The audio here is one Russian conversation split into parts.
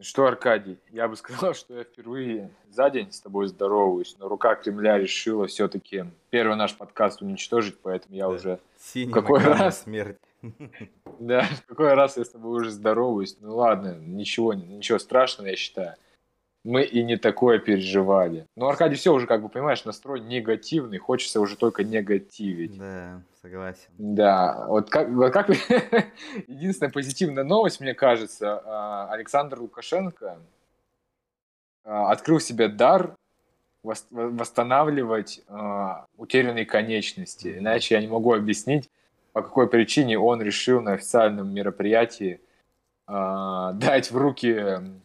Что, Аркадий, я бы сказал, что я впервые за день с тобой здороваюсь, но рука Кремля решила все-таки первый наш подкаст уничтожить, поэтому я да. уже Синий какой раз смерть. Да, какой раз я с тобой уже здороваюсь. Ну ладно, ничего, ничего страшного, я считаю мы и не такое переживали. Но, Аркадий, все уже, как бы, понимаешь, настрой негативный, хочется уже только негативить. Да, согласен. Да, вот как, вот как единственная позитивная новость, мне кажется, а, Александр Лукашенко а, открыл себе дар восстанавливать а, утерянные конечности. Иначе я не могу объяснить, по какой причине он решил на официальном мероприятии дать в руки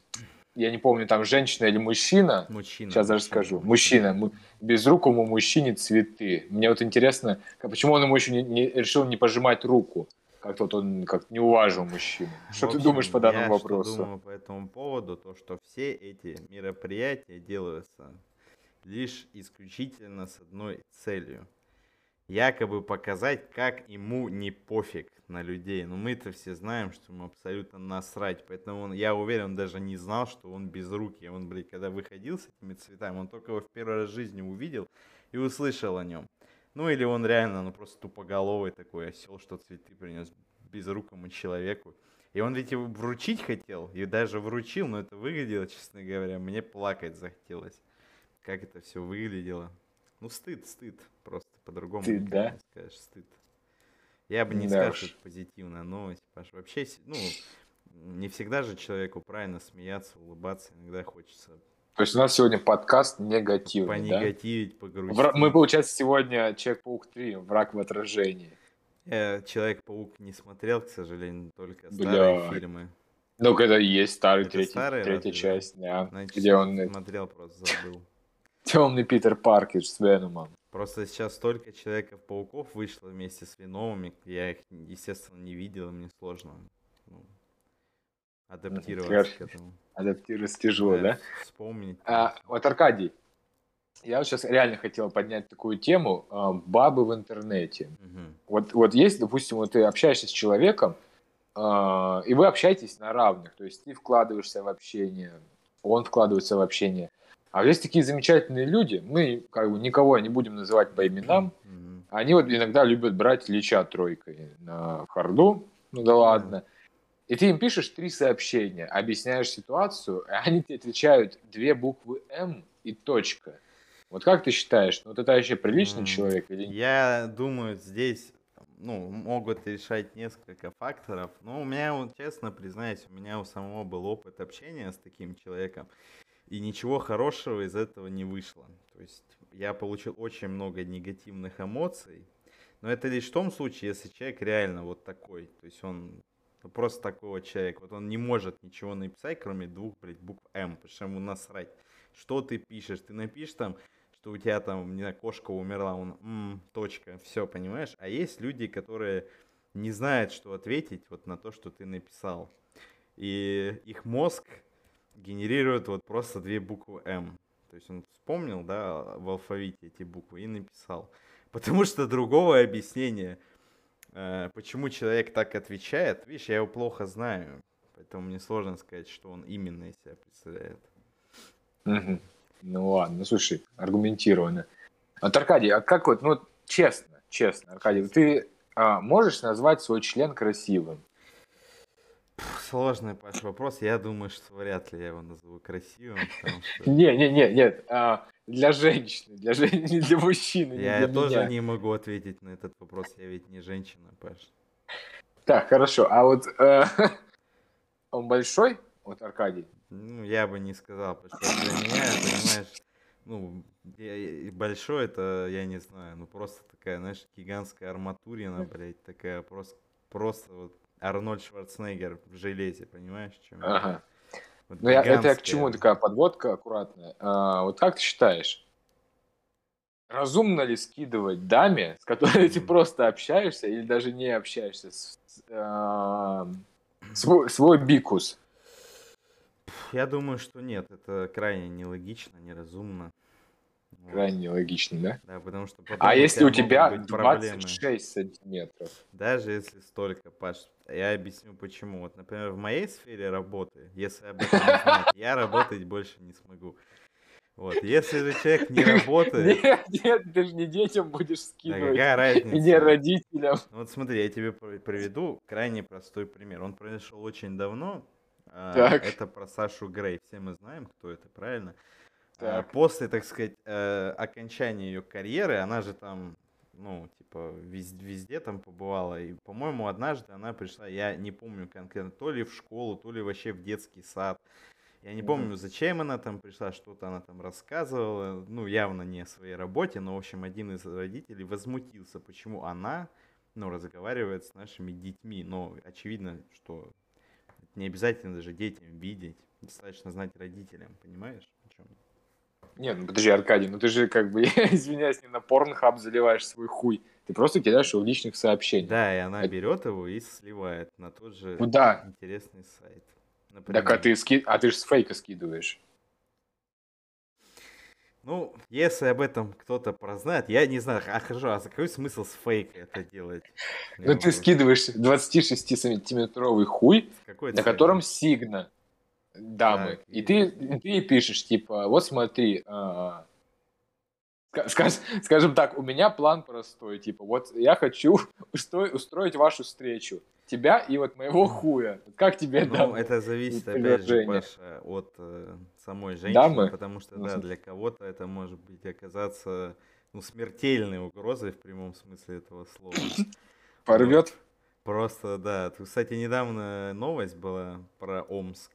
я не помню, там женщина или мужчина. Мужчина. Сейчас даже скажу. Мужчина. Безрукому мужчине цветы. Мне вот интересно, почему он ему еще не, не решил не пожимать руку? Как вот он как не уважил мужчину. Что общем, ты думаешь по данному я вопросу? Я думаю по этому поводу, то что все эти мероприятия делаются лишь исключительно с одной целью якобы показать, как ему не пофиг на людей. Но мы-то все знаем, что ему абсолютно насрать. Поэтому он, я уверен, он даже не знал, что он без руки. Он, блин, когда выходил с этими цветами, он только его в первый раз в жизни увидел и услышал о нем. Ну или он реально, ну просто тупоголовый такой осел, что цветы принес безрукому человеку. И он ведь его вручить хотел, и даже вручил, но это выглядело, честно говоря, мне плакать захотелось. Как это все выглядело. Ну, стыд, стыд. Просто по-другому стыд, да? не скажешь. Стыд. Я бы не да сказал, что это позитивная новость, Паш. Вообще, ну, не всегда же человеку правильно смеяться, улыбаться. Иногда хочется то есть у нас сегодня подкаст негативный, Понегативить, да? погрузить. Мы, получается, сегодня Человек-паук 3, враг в отражении. Я Человек-паук не смотрел, к сожалению, только старые Бля. фильмы. Ну, когда есть старый, это третий, старый, третья часть, да, Значит, где он... смотрел, просто забыл. Темный Питер Паркер с Веномом. Просто сейчас столько Человеков-пауков вышло вместе с Веномами. Я их, естественно, не видел, мне сложно ну, адаптироваться к этому. Адаптироваться тяжело, да? да? Вспомнить. А, вот, Аркадий, я вот сейчас реально хотел поднять такую тему а, бабы в интернете. Угу. Вот, вот есть, допустим, вот ты общаешься с человеком, а, и вы общаетесь на равных, то есть ты вкладываешься в общение, он вкладывается в общение. А есть такие замечательные люди, мы как бы никого не будем называть по именам, mm-hmm. они вот иногда любят брать Лича тройкой на харду, ну да ладно. И ты им пишешь три сообщения, объясняешь ситуацию, и они тебе отвечают две буквы М и точка. Вот как ты считаешь, ну вот это вообще приличный mm, человек или нет? Я думаю, здесь ну, могут решать несколько факторов. Но у меня, вот, честно признаюсь, у меня у самого был опыт общения с таким человеком и ничего хорошего из этого не вышло. То есть я получил очень много негативных эмоций, но это лишь в том случае, если человек реально вот такой, то есть он ну, просто такой вот человек, вот он не может ничего написать, кроме двух, блядь, букв М, потому что ему насрать. Что ты пишешь? Ты напишешь там, что у тебя там, не знаю, кошка умерла, он, м, точка, все, понимаешь? А есть люди, которые не знают, что ответить вот на то, что ты написал. И их мозг генерирует вот просто две буквы М. То есть он вспомнил, да, в алфавите эти буквы и написал. Потому что другого объяснения, э, почему человек так отвечает, видишь, я его плохо знаю. Поэтому мне сложно сказать, что он именно из себя представляет. Ну ладно, ну слушай, аргументированно. А Аркадий, а как вот, ну честно, честно, Аркадий, ты а, можешь назвать свой член красивым? Сложный, Паш, вопрос. Я думаю, что вряд ли я его назову красивым. Не, не, не, нет. А, для женщины, для женщины, для мужчины. Я тоже не могу ответить на этот вопрос. Я ведь не женщина, Паш. Так, хорошо. А вот э, он большой, вот Аркадий? Ну, я бы не сказал, потому что для меня, понимаешь, ну, большой это, я не знаю, ну просто такая, знаешь, гигантская арматурина, блядь, такая просто, просто вот Арнольд Шварценеггер в железе, понимаешь? Чем ага. Вот ну, я, это я к чему такая подводка аккуратная. А, вот как ты считаешь, разумно ли скидывать даме, с которой ты просто общаешься или даже не общаешься, с, а, свой, свой бикус? Я думаю, что нет, это крайне нелогично, неразумно. Крайне логично, да? Да, потому что А если у тебя 26 сантиметров? Даже если столько, Паш, я объясню почему. Вот, например, в моей сфере работы, если об этом не знать, я работать больше не смогу. Вот, если же человек не работает... Нет, нет, ты же не детям будешь скидывать. Да какая разница? И не родителям. Ну, вот смотри, я тебе приведу крайне простой пример. Он произошел очень давно. А, так. Это про Сашу Грей. Все мы знаем, кто это, правильно? А, так. После, так сказать, э, окончания ее карьеры, она же там, ну, типа, везде, везде там побывала. И, по-моему, однажды она пришла, я не помню конкретно, то ли в школу, то ли вообще в детский сад. Я не помню, зачем она там пришла, что-то она там рассказывала. Ну, явно не о своей работе, но, в общем, один из родителей возмутился, почему она, ну, разговаривает с нашими детьми. Но очевидно, что не обязательно даже детям видеть. Достаточно знать родителям, понимаешь? Нет, ну подожди, Аркадий, ну ты же как бы, извиняюсь, не на порнхаб заливаешь свой хуй. Ты просто кидаешь его в личных сообщениях. Да, и она Это... берет его и сливает на тот же ну, да. интересный сайт. Например. Так, а ты, ски... а ты же с фейка скидываешь. Ну, если об этом кто-то прознает, я не знаю, а хорошо, а какой смысл с фейка это делать? Ну, ты скидываешь 26-сантиметровый хуй, на котором сигна дамы. и, ты, ты пишешь, типа, вот смотри, а, скаж, скажем так, у меня план простой, типа, вот я хочу устроить вашу встречу тебя и вот моего хуя. Как тебе Ну, дам, это зависит, опять же, Паша, от э, самой женщины, Дамы? потому что, да, для кого-то это может быть оказаться ну, смертельной угрозой в прямом смысле этого слова. Порвет? Просто, да. Кстати, недавно новость была про Омск.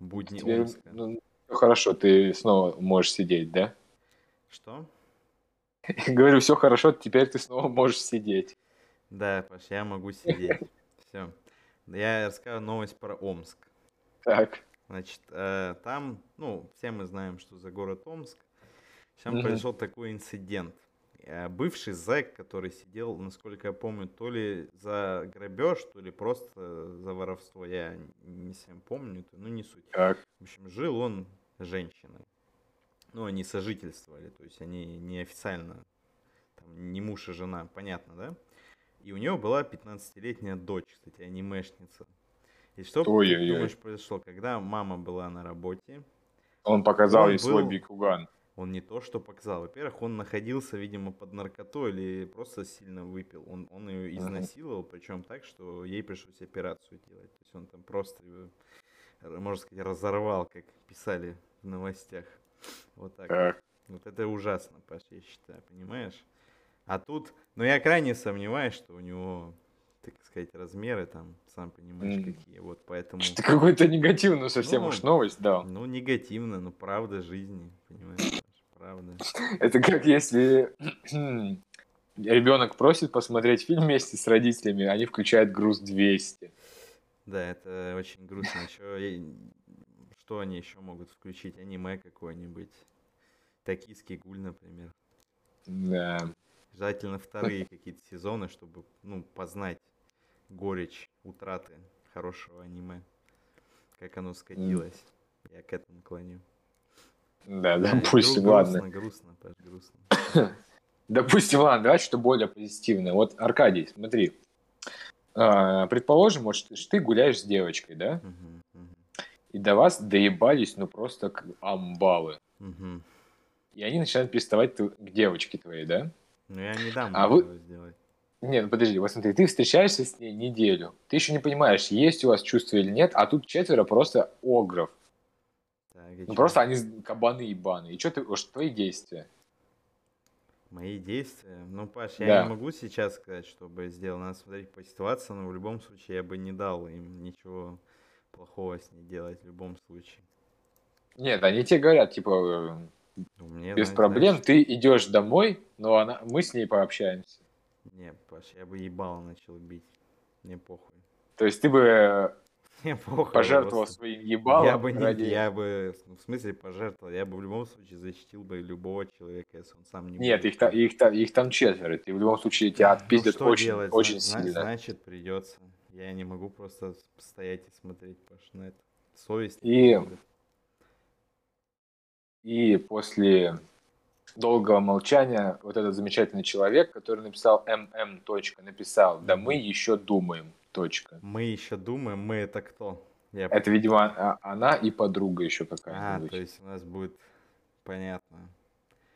Будни Теперь, Омска. Ну, хорошо, ты снова можешь сидеть, да? Что? Говорю, все хорошо, теперь ты снова можешь сидеть. Да, Паш, я могу сидеть. Все. Я расскажу новость про Омск. Так. Значит, э, там, ну, все мы знаем, что за город Омск. Там угу. произошел такой инцидент. Э, бывший зэк, который сидел, насколько я помню, то ли за грабеж, то ли просто за воровство, я не всем помню, ну не суть. Так. В общем, жил он женщиной. Ну, они сожительствовали, то есть они неофициально, там, не муж и жена, понятно, да? И у него была 15-летняя дочь, кстати, анимешница. И что Ой ты думаешь произошло? Когда мама была на работе... Он показал он ей был... свой бикуган. Он не то, что показал. Во-первых, он находился, видимо, под наркотой или просто сильно выпил. Он, он ее изнасиловал, причем так, что ей пришлось операцию делать. То есть он там просто можно сказать, разорвал, как писали в новостях. Вот так. Вот это ужасно, Паш, я считаю, понимаешь? А тут, ну я крайне сомневаюсь, что у него, так сказать, размеры там, сам понимаешь, mm. какие. Вот поэтому... Что какую-то негативную совсем ну, уж новость да? Ну, негативно, ну правда жизни, понимаешь, правда. Это как если ребенок просит посмотреть фильм вместе с родителями, они включают груз 200. Да, это очень грустно. Еще, что они еще могут включить? Аниме какое-нибудь. Токийский гуль, например. Да. Желательно вторые какие-то сезоны, чтобы ну, познать горечь утраты хорошего аниме. Как оно скатилось. Mm. Я к этому клоню. Да, да допустим, гру- ладно. Грустно, грустно, грустно. допустим, ладно, давай что более позитивное. Вот, Аркадий, смотри. А, предположим, вот ты гуляешь с девочкой, да? И до вас доебались, ну просто как амбалы. И они начинают приставать к девочке твоей, да? Ну, я не дам а вы... сделать. Нет, ну подожди, вот смотри, ты встречаешься с ней неделю, ты еще не понимаешь, есть у вас чувство или нет, а тут четверо просто огров. Ну, просто они кабаны ебаные. И что ты, что твои действия? Мои действия? Ну, Паш, я да. не могу сейчас сказать, что бы сделал. Надо смотреть по ситуации, но в любом случае я бы не дал им ничего плохого с ней делать в любом случае. Нет, они тебе говорят, типа, ну, мне, Без проблем. Знаешь... Ты идешь домой, но она... мы с ней пообщаемся. Не, Паш, я бы ебало начал бить. Мне похуй. То есть ты бы Мне похуй, пожертвовал просто. своим ебалом? Я бы, ради... не, я бы, ну, в смысле пожертвовал, я бы в любом случае защитил бы любого человека, если он сам не Нет, их, там, их, там, их там четверо, ты в любом случае тебя ну, отпиздят ну, очень, делать? очень Зна- сильно. Значит, придется. Я не могу просто стоять и смотреть, Паш, на это. Совесть. И... И после долгого молчания вот этот замечательный человек, который написал ММ. Написал, да мы еще думаем. Точка. Мы еще думаем, мы это кто? Я... Это, видимо, а, она и подруга еще какая-нибудь. А, то есть у нас будет понятно.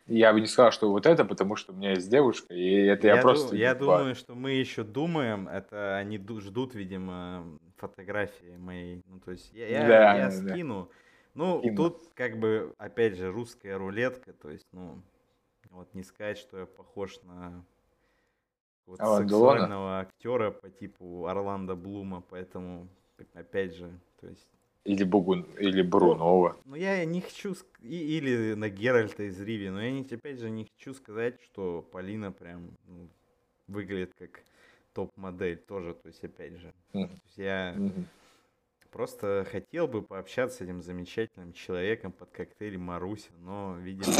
Я бы не сказал, что вот это, потому что у меня есть девушка, и это я, я просто... Я думаю, что мы еще думаем, это они ждут, видимо, фотографии моей. Ну, то есть я, я, да, я скину. Да. Ну, Скину. тут как бы, опять же, русская рулетка, то есть, ну, вот не сказать, что я похож на вот а сексуального актера по типу Орландо Блума, поэтому, опять же, то есть или Бугун, или Брунова. Ну, я не хочу... И, или на Геральта из Риви, но я, не, опять же, не хочу сказать, что Полина прям ну, выглядит как топ-модель тоже, то есть, опять же. Mm-hmm. То есть я mm-hmm. просто хотел бы пообщаться с этим замечательным человеком под коктейль Маруся, но, видимо,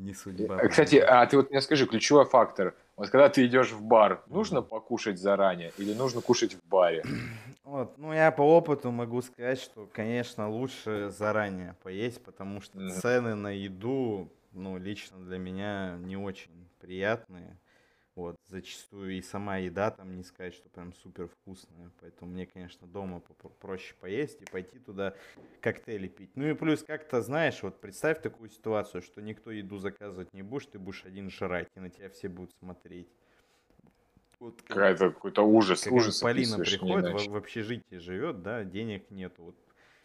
не судьба. Э, кстати, а ты вот мне скажи, ключевой фактор. Вот когда ты идешь в бар, нужно покушать заранее или нужно кушать в баре? Вот, ну я по опыту могу сказать, что, конечно, лучше заранее поесть, потому что mm-hmm. цены на еду, ну, лично для меня не очень приятные. Вот, зачастую и сама еда там не сказать, что прям супер вкусная. Поэтому мне, конечно, дома проще поесть и пойти туда коктейли пить. Ну и плюс как-то, знаешь, вот представь такую ситуацию, что никто еду заказывать не будешь, ты будешь один жрать, и на тебя все будут смотреть. Вот, Какая-то какой-то ужас, как ужас. Полина приходит, в, в общежитие живет, да, денег нету. Вот,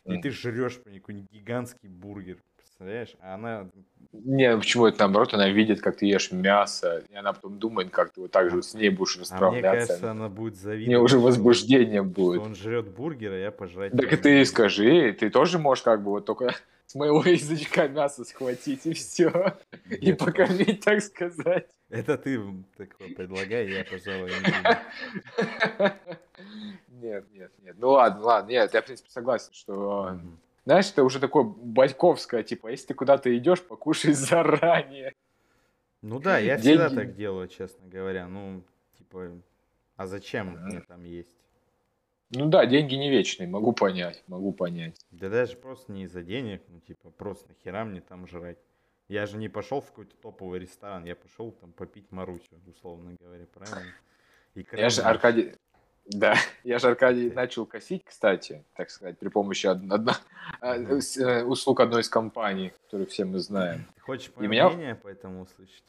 и mm. ты жрешь какой-нибудь гигантский бургер представляешь? А она... Не, почему это наоборот, она видит, как ты ешь мясо, и она потом думает, как ты вот так же с ней будешь расправляться. А мне кажется, она будет завидовать. Мне уже возбуждение будет. он жрет бургер, а я пожрать Так и ты скажи, ты тоже можешь как бы вот только с моего язычка мясо схватить и все. И покормить, так сказать. Это ты такое предлагай, я, пожалуй, не Нет, нет, нет. Ну ладно, ладно, нет, я, в принципе, согласен, что знаешь, это уже такое батьковское, типа, если ты куда-то идешь, покушай заранее. Ну да, я Деньги... всегда так делаю, честно говоря. Ну, типа, а зачем мне там есть? Ну да, деньги не вечные, могу понять, могу понять. Да даже просто не из-за денег, ну типа просто нахера мне там жрать. Я же не пошел в какой-то топовый ресторан, я пошел там попить Марусю, условно говоря, правильно? И я же, Аркадий, да, я же, Аркадий, начал косить, кстати, так сказать, при помощи од... одно... А, э, услуг одной из компаний, которую все мы знаем. Ты хочешь мое меня... мнение по этому услышать?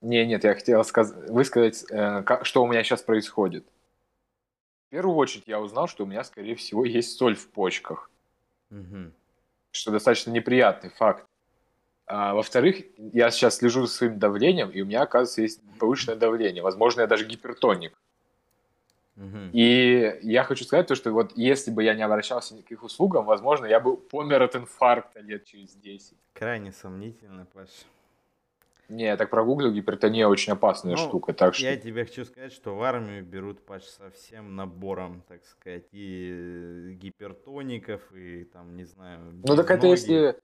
Не, нет, я хотел сказ... высказать, э, что у меня сейчас происходит. В первую очередь я узнал, что у меня, скорее всего, есть соль в почках. Угу. Что достаточно неприятный факт. А, во-вторых, я сейчас слежу за своим давлением, и у меня, оказывается, есть повышенное давление. Возможно, я даже гипертоник. И я хочу сказать то, что вот если бы я не обращался к их услугам, возможно, я бы помер от инфаркта лет через 10. Крайне сомнительно, Паш. Не, я так прогуглил, гипертония очень опасная ну, штука, так что... Я тебе хочу сказать, что в армию берут, Паш, со всем набором, так сказать, и гипертоников, и там, не знаю... Ну так это если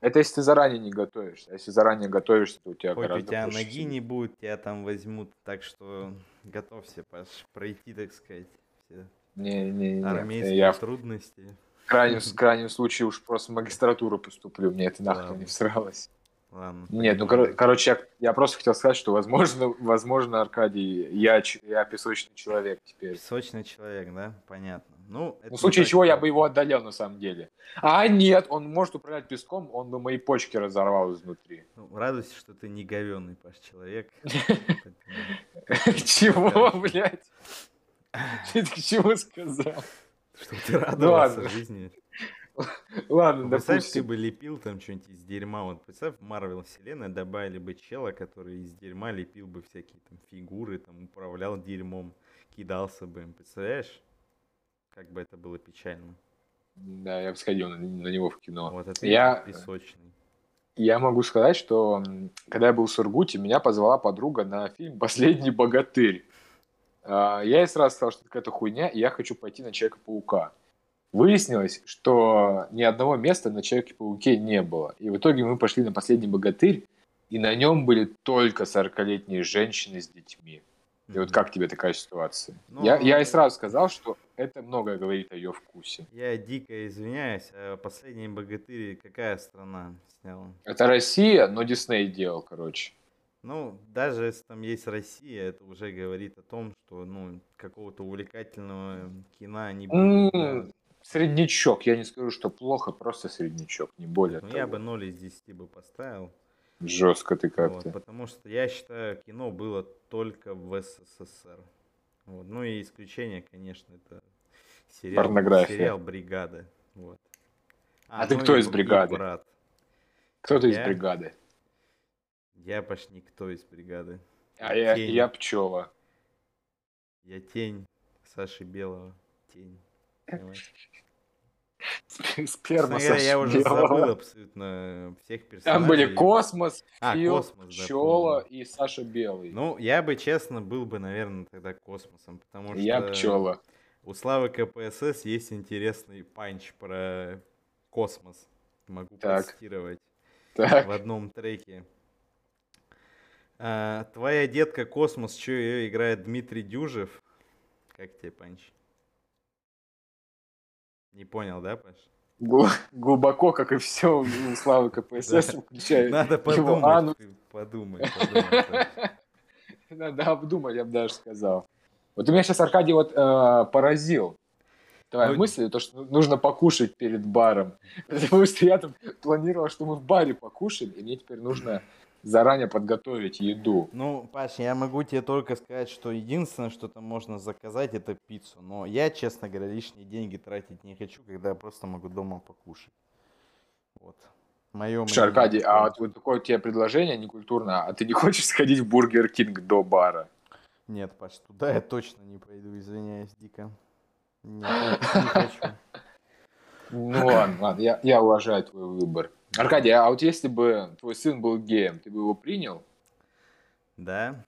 это если ты заранее не готовишься. Если заранее готовишься, то у тебя Хоть гораздо у тебя ноги сил. не будет, тебя там возьмут. Так что готовься, Паш, пройти, так сказать, все не, не, не, армейские я трудности. В крайнем, в крайнем случае уж просто в магистратуру поступлю, мне это нахрен не всралось. Ладно. Нет, ну кор- короче, я, я просто хотел сказать, что возможно, возможно, Аркадий, я, я песочный человек теперь. Песочный человек, да? Понятно. Ну, это в случае чего я бы его отдалил на самом деле. А нет, он может управлять песком, он бы мои почки разорвал изнутри. Ну, радуйся, что ты не говенный, Паш, человек. Чего, блядь? Ты к чему сказал? Что ты радовался жизни. Ладно, Представь, ты бы лепил там что-нибудь из дерьма. Вот представь, в Марвел вселенной добавили бы чела, который из дерьма лепил бы всякие там фигуры, там управлял дерьмом, кидался бы им. Представляешь? Как бы это было печально. Да, я бы сходил на, на него в кино. Вот это я песочный. Я могу сказать, что когда я был в Сургуте, меня позвала подруга на фильм «Последний богатырь». А, я ей сразу сказал, что это какая-то хуйня, и я хочу пойти на Человека-паука. Выяснилось, что ни одного места на Человеке-пауке не было. И в итоге мы пошли на «Последний богатырь», и на нем были только 40-летние женщины с детьми. И вот как тебе такая ситуация? Ну, я, я и сразу сказал, что это многое говорит о ее вкусе. Я дико извиняюсь, а последний богатырь какая страна сняла? Это Россия, но Дисней делал, короче. Ну, даже если там есть Россия, это уже говорит о том, что, ну, какого-то увлекательного кино не будет. Mm, среднячок, я не скажу, что плохо, просто среднячок, не более ну, того. я бы 0 из 10 бы поставил. Жестко ты как-то. Вот, потому что я считаю, кино было только в СССР. Вот. Ну и исключение, конечно, это сериал, Порнография. сериал «Бригада». Вот. А, а ну ты кто из «Бригады»? Брат. Кто ты я... из «Бригады»? Я почти никто из бригады. А я, я пчела. Я тень Саши Белого. Тень. Сперма Саши Я уже забыл абсолютно всех персонажей. Там были Космос, а, Фил, Космос, Пчела да, и Саша Белый. Ну, я бы, честно, был бы, наверное, тогда Космосом, потому что... Я Пчела. У Славы КПСС есть интересный панч про космос. Могу так. процитировать так. в одном треке. А, твоя детка Космос, что ее играет Дмитрий Дюжев? Как тебе, Панч? Не понял, да, Паш? Глубоко, как и все у Славы КПСС, включая Надо подумать, подумай, подумай. Надо обдумать, я бы даже сказал. Вот у меня сейчас Аркадий вот э, поразил твоя ну, мысль, то, что нужно покушать перед баром. Потому что я там планировал, что мы в баре покушаем, и мне теперь нужно заранее подготовить еду. Ну, Паш, я могу тебе только сказать, что единственное, что там можно заказать, это пиццу. Но я, честно говоря, лишние деньги тратить не хочу, когда я просто могу дома покушать. Вот. Мое мнение. Аркадий, а вот, вот такое у тебя предложение некультурное, а ты не хочешь сходить в Бургер Кинг до бара? Нет, Паш, туда я точно не пойду, извиняюсь, дико. Нет, не хочу. Ну ладно, ладно, я, я уважаю твой выбор. Аркадий, а вот если бы твой сын был геем, ты бы его принял? Да,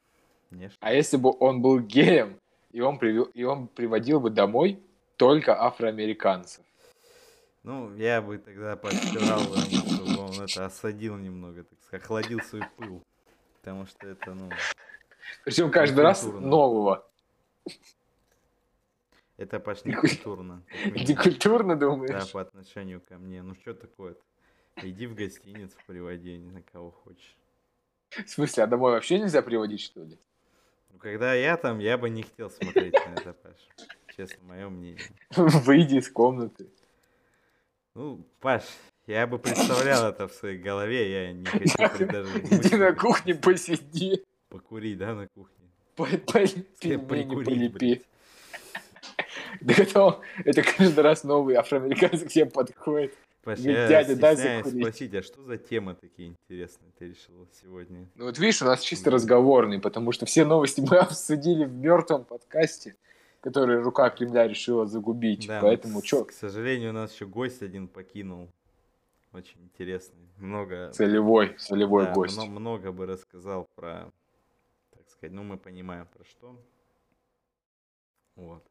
конечно. А если бы он был геем, и он, привел, и он приводил бы домой только афроамериканцев? Ну, я бы тогда постирал, чтобы он это осадил немного, так сказать, охладил свой пыл. Потому что это, ну... Причем каждый раз нового. Это почти культурно. Декультурно, думаешь? Да, по отношению ко мне. Ну, что такое-то? Иди в гостиницу, приводи, на кого хочешь. В смысле, а домой вообще нельзя приводить, что ли? Ну, когда я там, я бы не хотел смотреть на это, Паш. Честно, мое мнение. Выйди из комнаты. Ну, Паш, я бы представлял это в своей голове, я не хочу даже... Иди на кухне посиди. Покури, да, на кухне? Полепи, Да это, это каждый раз новый афроамериканец к тебе подходит. Паш, я дядя, спросить, а что за темы такие интересные ты решил сегодня? Ну вот видишь, у нас чисто разговорный, потому что все новости мы обсудили в мертвом подкасте, который рука Кремля решила загубить. Да, Поэтому что? К сожалению, у нас еще гость один покинул. Очень интересный. Много... Целевой, целевой да, гость. Много, много бы рассказал про, так сказать, ну мы понимаем про что. Вот.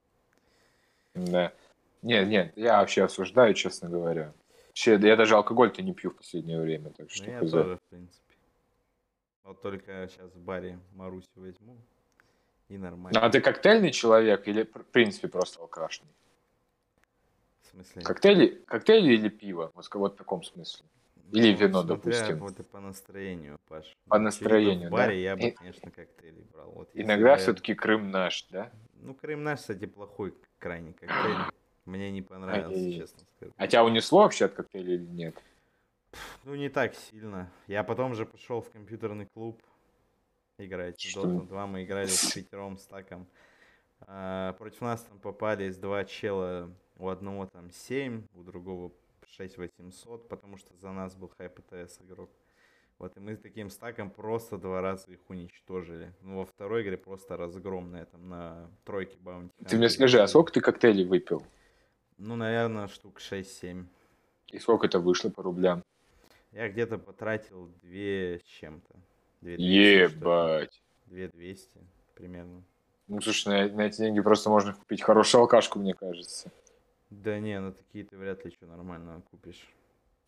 Да. Нет, нет, я вообще осуждаю, честно говоря. Вообще, я даже алкоголь-то не пью в последнее время, так что... Ну, я тоже, в принципе. Вот только сейчас в баре Марусю возьму, и нормально. А ты коктейльный человек или, в принципе, просто алкашный? В смысле? Коктейли, коктейли или пиво? Вот, вот в таком смысле. Или ну, вино, смотря, допустим. Вот и по настроению, Паш. По настроению, В баре да? я бы, конечно, коктейли брал. Вот Иногда я... все-таки Крым наш, да? Ну, Крым наш, кстати, плохой крайний коктейль. Мне не понравился, а, честно сказать. А тебя унесло вообще от коктейля или нет? Ну, не так сильно. Я потом же пошел в компьютерный клуб играть. Что? Dota 2 мы играли с пятером стаком. А, против нас там попались два чела. У одного там 7, у другого 6800, потому что за нас был ХПТС игрок. Вот, и мы с таким стаком просто два раза их уничтожили. Ну, во второй игре просто разгромная, там, на тройке баунти. Ты мне скажи, а сколько ты коктейлей выпил? Ну, наверное, штук 6-7. И сколько это вышло по рублям? Я где-то потратил 2 с чем-то. Ебать. 2200 примерно. Ну, слушай, на, на эти деньги просто можно купить хорошую алкашку, мне кажется. Да не, на такие ты вряд ли что нормально купишь.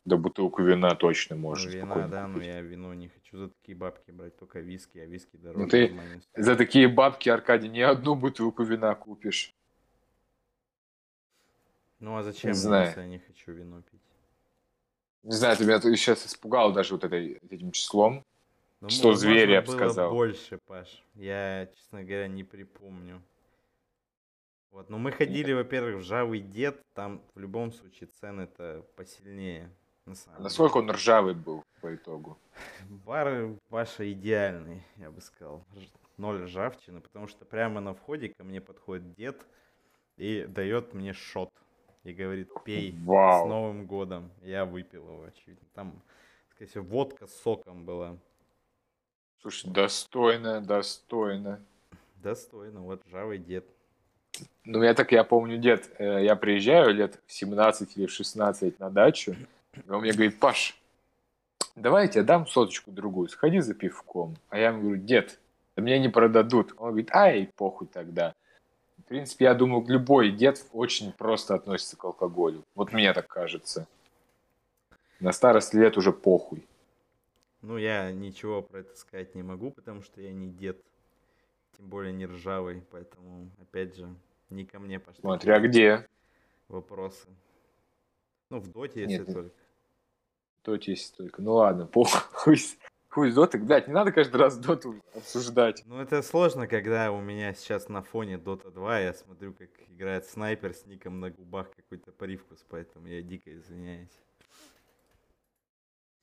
Да бутылку вина точно Ну, можно вина, да, но купить. я вино не хочу за такие бабки брать, только виски, а виски дороже. Ну ты за такие бабки, Аркадий, не одну бутылку вина купишь. Ну а зачем, мне, знаю. если я не хочу вино пить? Не знаю, ты меня сейчас испугал даже вот этой, этим числом. Ну, Что мо- зверь, я бы сказал. больше, Паш. Я, честно говоря, не припомню. Вот, ну мы ходили, во-первых, в Жавый Дед, там в любом случае цены-то посильнее. На самом Насколько он ржавый был по итогу? деле. Бар Паша идеальный, я бы сказал. Ноль ржавчины, потому что прямо на входе ко мне подходит дед и дает мне шот. И говорит, пей с Вау. Новым годом. Я выпил его, очевидно. Там, скорее всего, водка с соком была. Слушай, достойно, достойно. Достойно, вот ржавый дед. Ну, я так, я помню, дед, э, я приезжаю лет в 17 или в 16 на дачу, и он мне говорит, Паш, давай я тебе дам соточку другую, сходи за пивком. А я ему говорю, дед, да мне не продадут. Он говорит, ай, похуй тогда. В принципе, я думаю, любой дед очень просто относится к алкоголю. Вот мне так кажется. На старости лет уже похуй. Ну, я ничего про это сказать не могу, потому что я не дед. Тем более не ржавый, поэтому, опять же, не ко мне пошли Смотри, а где? вопросы. Ну, в доте, если Нет, только. Тут есть только. Ну ладно, похуй. Хуй с доты. Блядь, не надо каждый раз доту обсуждать. Ну, это сложно, когда у меня сейчас на фоне Dota 2, я смотрю, как играет снайпер с ником на губах какой-то привкус, поэтому я дико извиняюсь.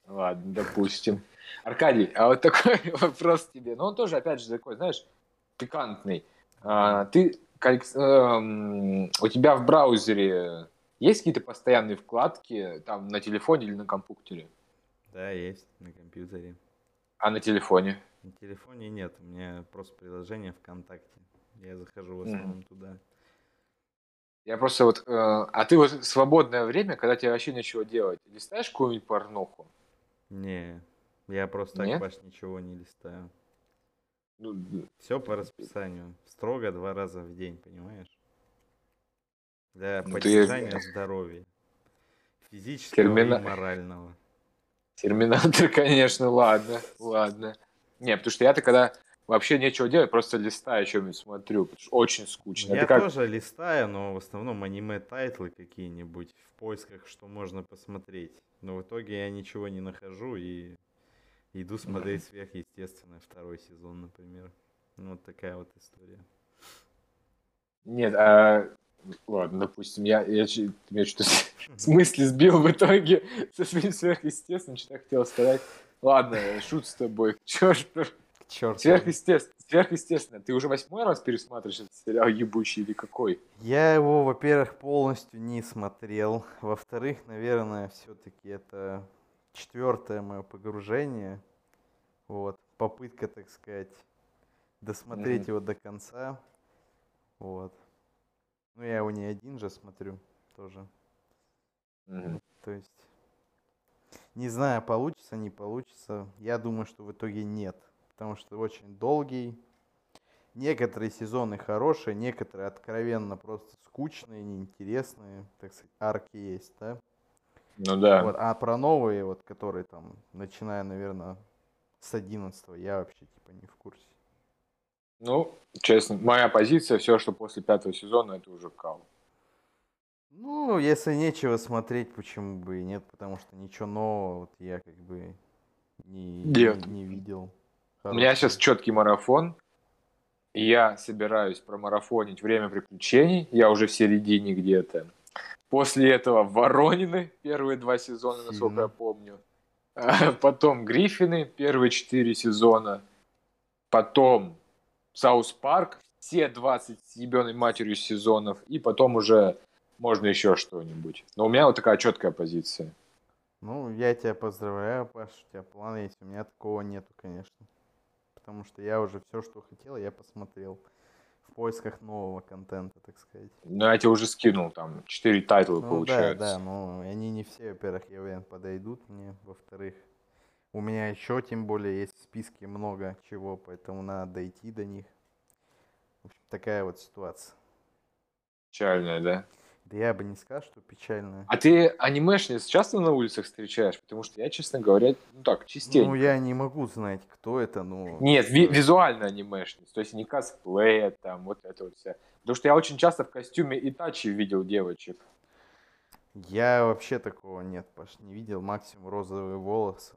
Ладно, допустим. Аркадий, а вот такой вопрос тебе. Ну, он тоже, опять же, такой, знаешь, пикантный. А, ты, эм, у тебя в браузере есть какие-то постоянные вкладки там на телефоне или на компьютере? Да, есть на компьютере. А на телефоне? На телефоне нет, у меня просто приложение ВКонтакте. Я захожу в основном туда. Я просто вот... э, а ты вот свободное время, когда тебе вообще нечего делать, листаешь какую-нибудь порнуху? Не, я просто так, Нет? Паш, ничего не листаю. Ну, Все по расписанию. Строго два раза в день, понимаешь? Для Ну, ты- поддержания здоровья. Физического Термина- и морального. Терминатор, конечно, ладно, ладно. Не, потому что я-то когда вообще нечего делать, просто листаю, что-нибудь смотрю, потому что очень скучно. Я Это как... тоже листаю, но в основном аниме-тайтлы какие-нибудь в поисках, что можно посмотреть. Но в итоге я ничего не нахожу и иду смотреть сверхъестественное второй сезон, например. Ну, Вот такая вот история. Нет, а... ладно, допустим, я, я, меня что-то с мысли сбил в итоге со своим сверхъестественным, что я хотел сказать. Ладно, шут с тобой. Черт, Черт. сверхъестественно, сверхъестественно. Ты уже восьмой раз пересматриваешь этот сериал ебучий или какой? Я его, во-первых, полностью не смотрел. Во-вторых, наверное, все-таки это четвертое мое погружение. Вот. Попытка, так сказать, досмотреть Мгм. его до конца. Вот. Ну, я его не один же смотрю тоже. Мгм. То есть, не знаю, получится, не получится. Я думаю, что в итоге нет. Потому что очень долгий. Некоторые сезоны хорошие, некоторые откровенно просто скучные, неинтересные. Так сказать, арки есть, да? Ну да. Вот, а про новые, вот, которые там, начиная, наверное, с 11 я вообще типа не в курсе. Ну, честно, моя позиция, все, что после пятого сезона, это уже кал. Ну, если нечего смотреть, почему бы и нет, потому что ничего нового вот я как бы не, Нет. не, не видел. У меня сейчас четкий марафон. Я собираюсь промарафонить «Время приключений». Я уже в середине где-то. После этого «Воронины» первые два сезона, насколько Сильно. я помню. Потом «Гриффины» первые четыре сезона. Потом «South Park» все 20 с ебеной матерью сезонов. И потом уже можно еще что-нибудь. Но у меня вот такая четкая позиция. Ну, я тебя поздравляю, Паш, у тебя планы есть. У меня такого нету, конечно. Потому что я уже все, что хотел, я посмотрел. В поисках нового контента, так сказать. Но я тебе уже скинул там 4 title а, Ну получается. да, да, но они не все, во-первых, я уверен, подойдут мне. Во-вторых, у меня еще, тем более, есть в списке много чего, поэтому надо дойти до них. В общем, такая вот ситуация. Печальная, да? Да я бы не сказал, что печально. А ты анимешниц часто на улицах встречаешь? Потому что я, честно говоря, ну так, частенько. Ну, я не могу знать, кто это, ну... Нет, ви- визуально анимешниц, то есть не косплея, там, вот это вот все. Потому что я очень часто в костюме Итачи видел девочек. Я вообще такого нет, Паш, не видел. Максимум розовые волосы.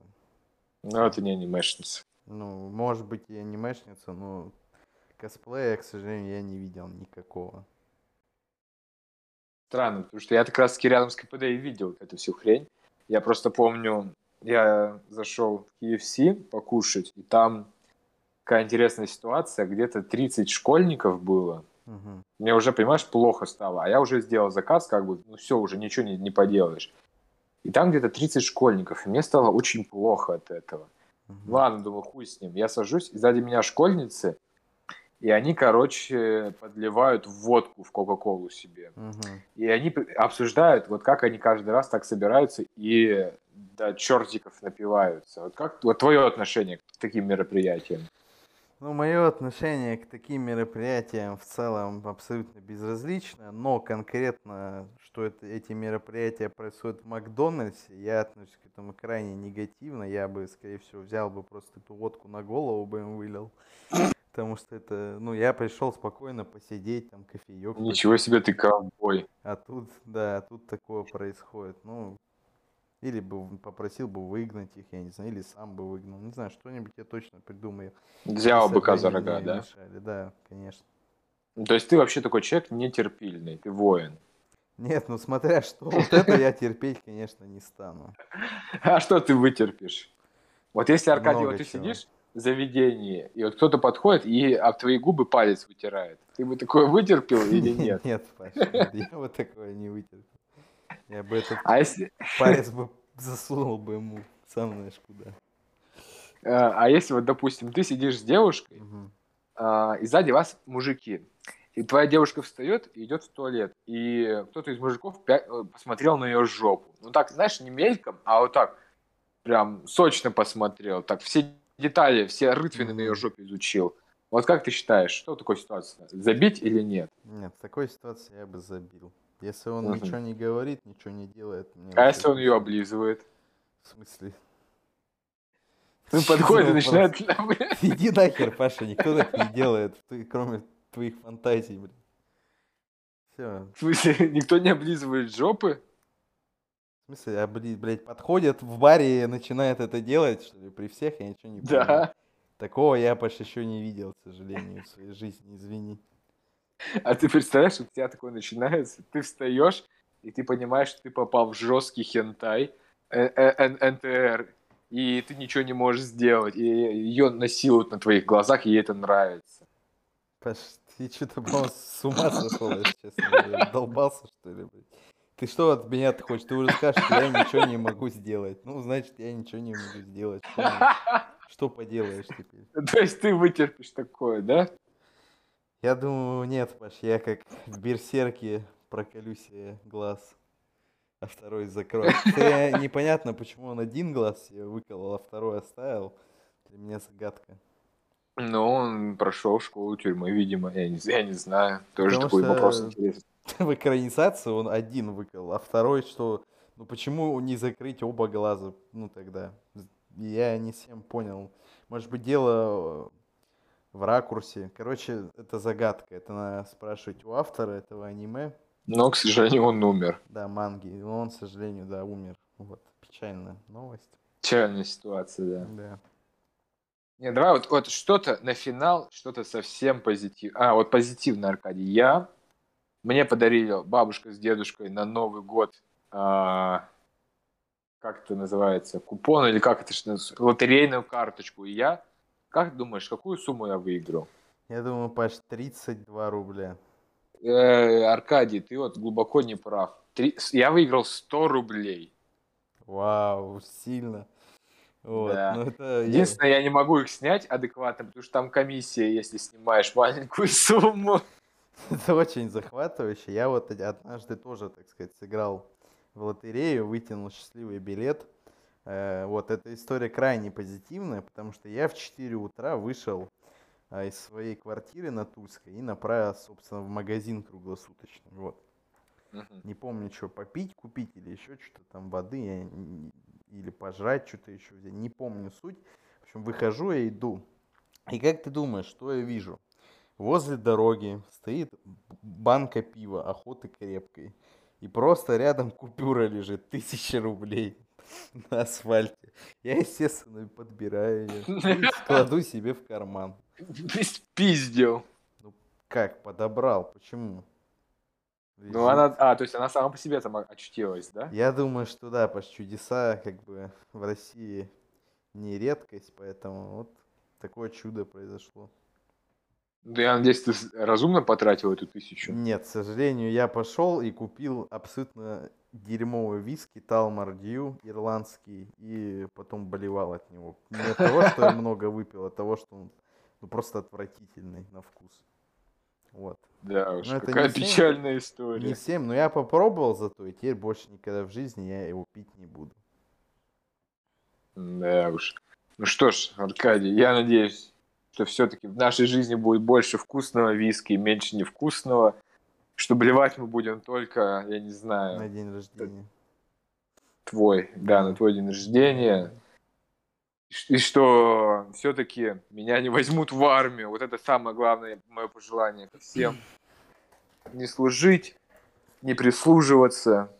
Ну, это не анимешница. Ну, может быть и анимешница, но косплея, к сожалению, я не видел никакого. Странно, потому что я как раз таки рядом с КПД и видел эту всю хрень. Я просто помню, я зашел в KFC покушать, и там такая интересная ситуация, где-то 30 школьников было. Мгм. Мне уже, понимаешь, плохо стало, а я уже сделал заказ, как бы, ну все, уже ничего не, не поделаешь. И там где-то 30 школьников, и мне стало очень плохо от этого. Мгм. Ладно, думаю, хуй с ним. Я сажусь, и сзади меня школьницы, и они, короче, подливают водку в Кока-Колу себе. Мгм. И они обсуждают, вот как они каждый раз так собираются и до чертиков напиваются. Вот как вот твое отношение к таким мероприятиям? Ну, мое отношение к таким мероприятиям в целом абсолютно безразлично, но конкретно, что это, эти мероприятия происходят в Макдональдсе, я отношусь к этому крайне негативно. Я бы, скорее всего, взял бы просто эту водку на голову бы им вылил. Потому что это, ну, я пришел спокойно посидеть, там, кофеек. Ничего себе ты ковбой. А тут, да, тут такое происходит. Ну, или бы попросил бы выгнать их, я не знаю, или сам бы выгнал. Не знаю, что-нибудь я точно придумаю. Взял бы быка за рога, да? мешали. Да, конечно. Ну, То есть ты вообще такой человек нетерпильный, ты воин. Нет, ну смотря что, вот это я терпеть, конечно, не стану. А что ты вытерпишь? Вот если, Аркадий, Много вот ты чего. сидишь в заведении, и вот кто-то подходит и об твои губы палец вытирает, ты бы такое вытерпел или нет? Нет, Паша, я вот такое не вытерпел. Я бы этот А если, палец бы засунул бы ему сам знаешь куда. э, а если вот, допустим, ты сидишь с девушкой, Мгм. а, и сзади вас мужики. И твоя девушка встает и идет в туалет. И кто-то из мужиков э, посмотрел на ее жопу. Ну так, знаешь, не мельком, а вот так прям сочно посмотрел. Так все детали, все рытвины на ее жопе изучил. Вот как ты считаешь, что в такой ситуации? Забить или нет? Нет, в такой ситуации я бы забил. Если он Мгм. ничего не говорит, ничего не делает. мне А если он ее облизывает? В смысле? Ну, подходит и начинает... Иди нахер, Паша, никто так не делает, ты- кроме твоих фантазий, блин. Все, В смысле, никто не облизывает жопы? в смысле, а, блин, блядь, подходят в баре и начинает это делать, что ли, при всех, я ничего не понимаю. Да. Такого я, Паш, еще не видел, к сожалению, в своей жизни, извини. А ты представляешь, у тебя такое начинается, ты встаешь, и ты понимаешь, что ты попал в жесткий хентай, э, э, НТР, и ты ничего не можешь сделать, и ее насилуют на твоих глазах, и ей это нравится. Паш, ты что-то, по-моему, с ума сошел, если честно. Долбался, что ли, блядь? Ты что от меня ты хочешь? Ты уже скажешь, что я ничего не могу сделать. Ну, значит, я ничего не могу сделать. Что поделаешь теперь? То есть ты вытерпишь такое, да? Я думаю, нет, Паш, я как в берсерке проколю себе глаз, а второй закрою. Хотя непонятно, почему он один глаз себе выколол, а второй оставил. Для меня загадка. Ну, он прошел школу тюрьмы, видимо, я не, я не знаю. Тоже Потому такой что- вопрос интересный. В экранизации он один выколол, а второй, что... Ну почему не закрыть оба глаза? Ну тогда. Я не всем понял. Может быть, дело в ракурсе. Короче, это загадка. Это надо спрашивать у автора этого аниме. Но, к сожалению, он умер. Да, манги. Он, к сожалению, да, умер. Вот. Печальная новость. Печальная ситуация, да. Да. Не, давай вот, вот что-то на финал, что-то совсем позитивное. А, вот позитивно, Аркадий. Я, мне подарили бабушка с дедушкой на Новый год, а, как это называется, купон или как это лотерейную карточку. И я, как думаешь, какую сумму я выиграл? Я думаю, Паш, 32 рубля. Э, Аркадий, ты вот глубоко не прав. Три- Я выиграл 100 рублей. Вау, сильно. Вот. Да. Ну, это Единственное, я не могу их снять адекватно, потому что там комиссия, если снимаешь маленькую сумму. Это очень захватывающе. Я вот од- однажды тоже, так сказать, сыграл в лотерею, вытянул счастливый билет. Э, Вот эта история крайне позитивная, потому что я в 4 утра вышел а, из своей квартиры на Тульской и направился, собственно, в магазин круглосуточный. Вот. Не помню, что попить, купить или еще что-то там, воды я, или пожрать что-то еще. Не помню суть. В общем, выхожу я иду. И как ты думаешь, что я вижу? Возле дороги стоит банка пива, охоты крепкой. И просто рядом купюра лежит, тысяча рублей на асфальте. Я, естественно, подбираю ее, кладу себе в карман. Пиздил. Ну, как, подобрал, почему? Ну, она, а, то есть она сама по себе там очутилась, да? Я думаю, что да, потому что чудеса как бы в России не редкость, поэтому вот такое чудо произошло. Да я надеюсь, ты разумно потратил эту тысячу? Нет, к сожалению, я пошел и купил абсолютно дерьмовый виски Талмар Дью, ирландский, и потом болевал от него. Не от того, что я много выпил, а от того, что он ну, просто отвратительный на вкус. Вот. Да уж, но какая печальная история. Не всем, но я попробовал зато, и теперь больше никогда в жизни я его пить не буду. Да уж. Ну что ж, Аркадий, я надеюсь, что все-таки в нашей жизни будет больше вкусного виски и меньше невкусного, что блевать мы будем только, я не знаю... На день рождения. Твой, да, на твой день рождения. И что все-таки меня не возьмут в армию. Вот это самое главное мое пожелание всем. Не служить, не прислуживаться,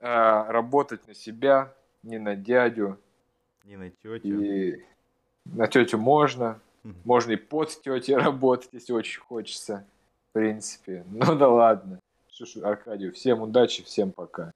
а работать на себя, не на дядю. Не на тетю. И на тетю можно, можно и под тетей работать, если очень хочется. В принципе. Ну да ладно. Ж, Аркадию, всем удачи, всем пока.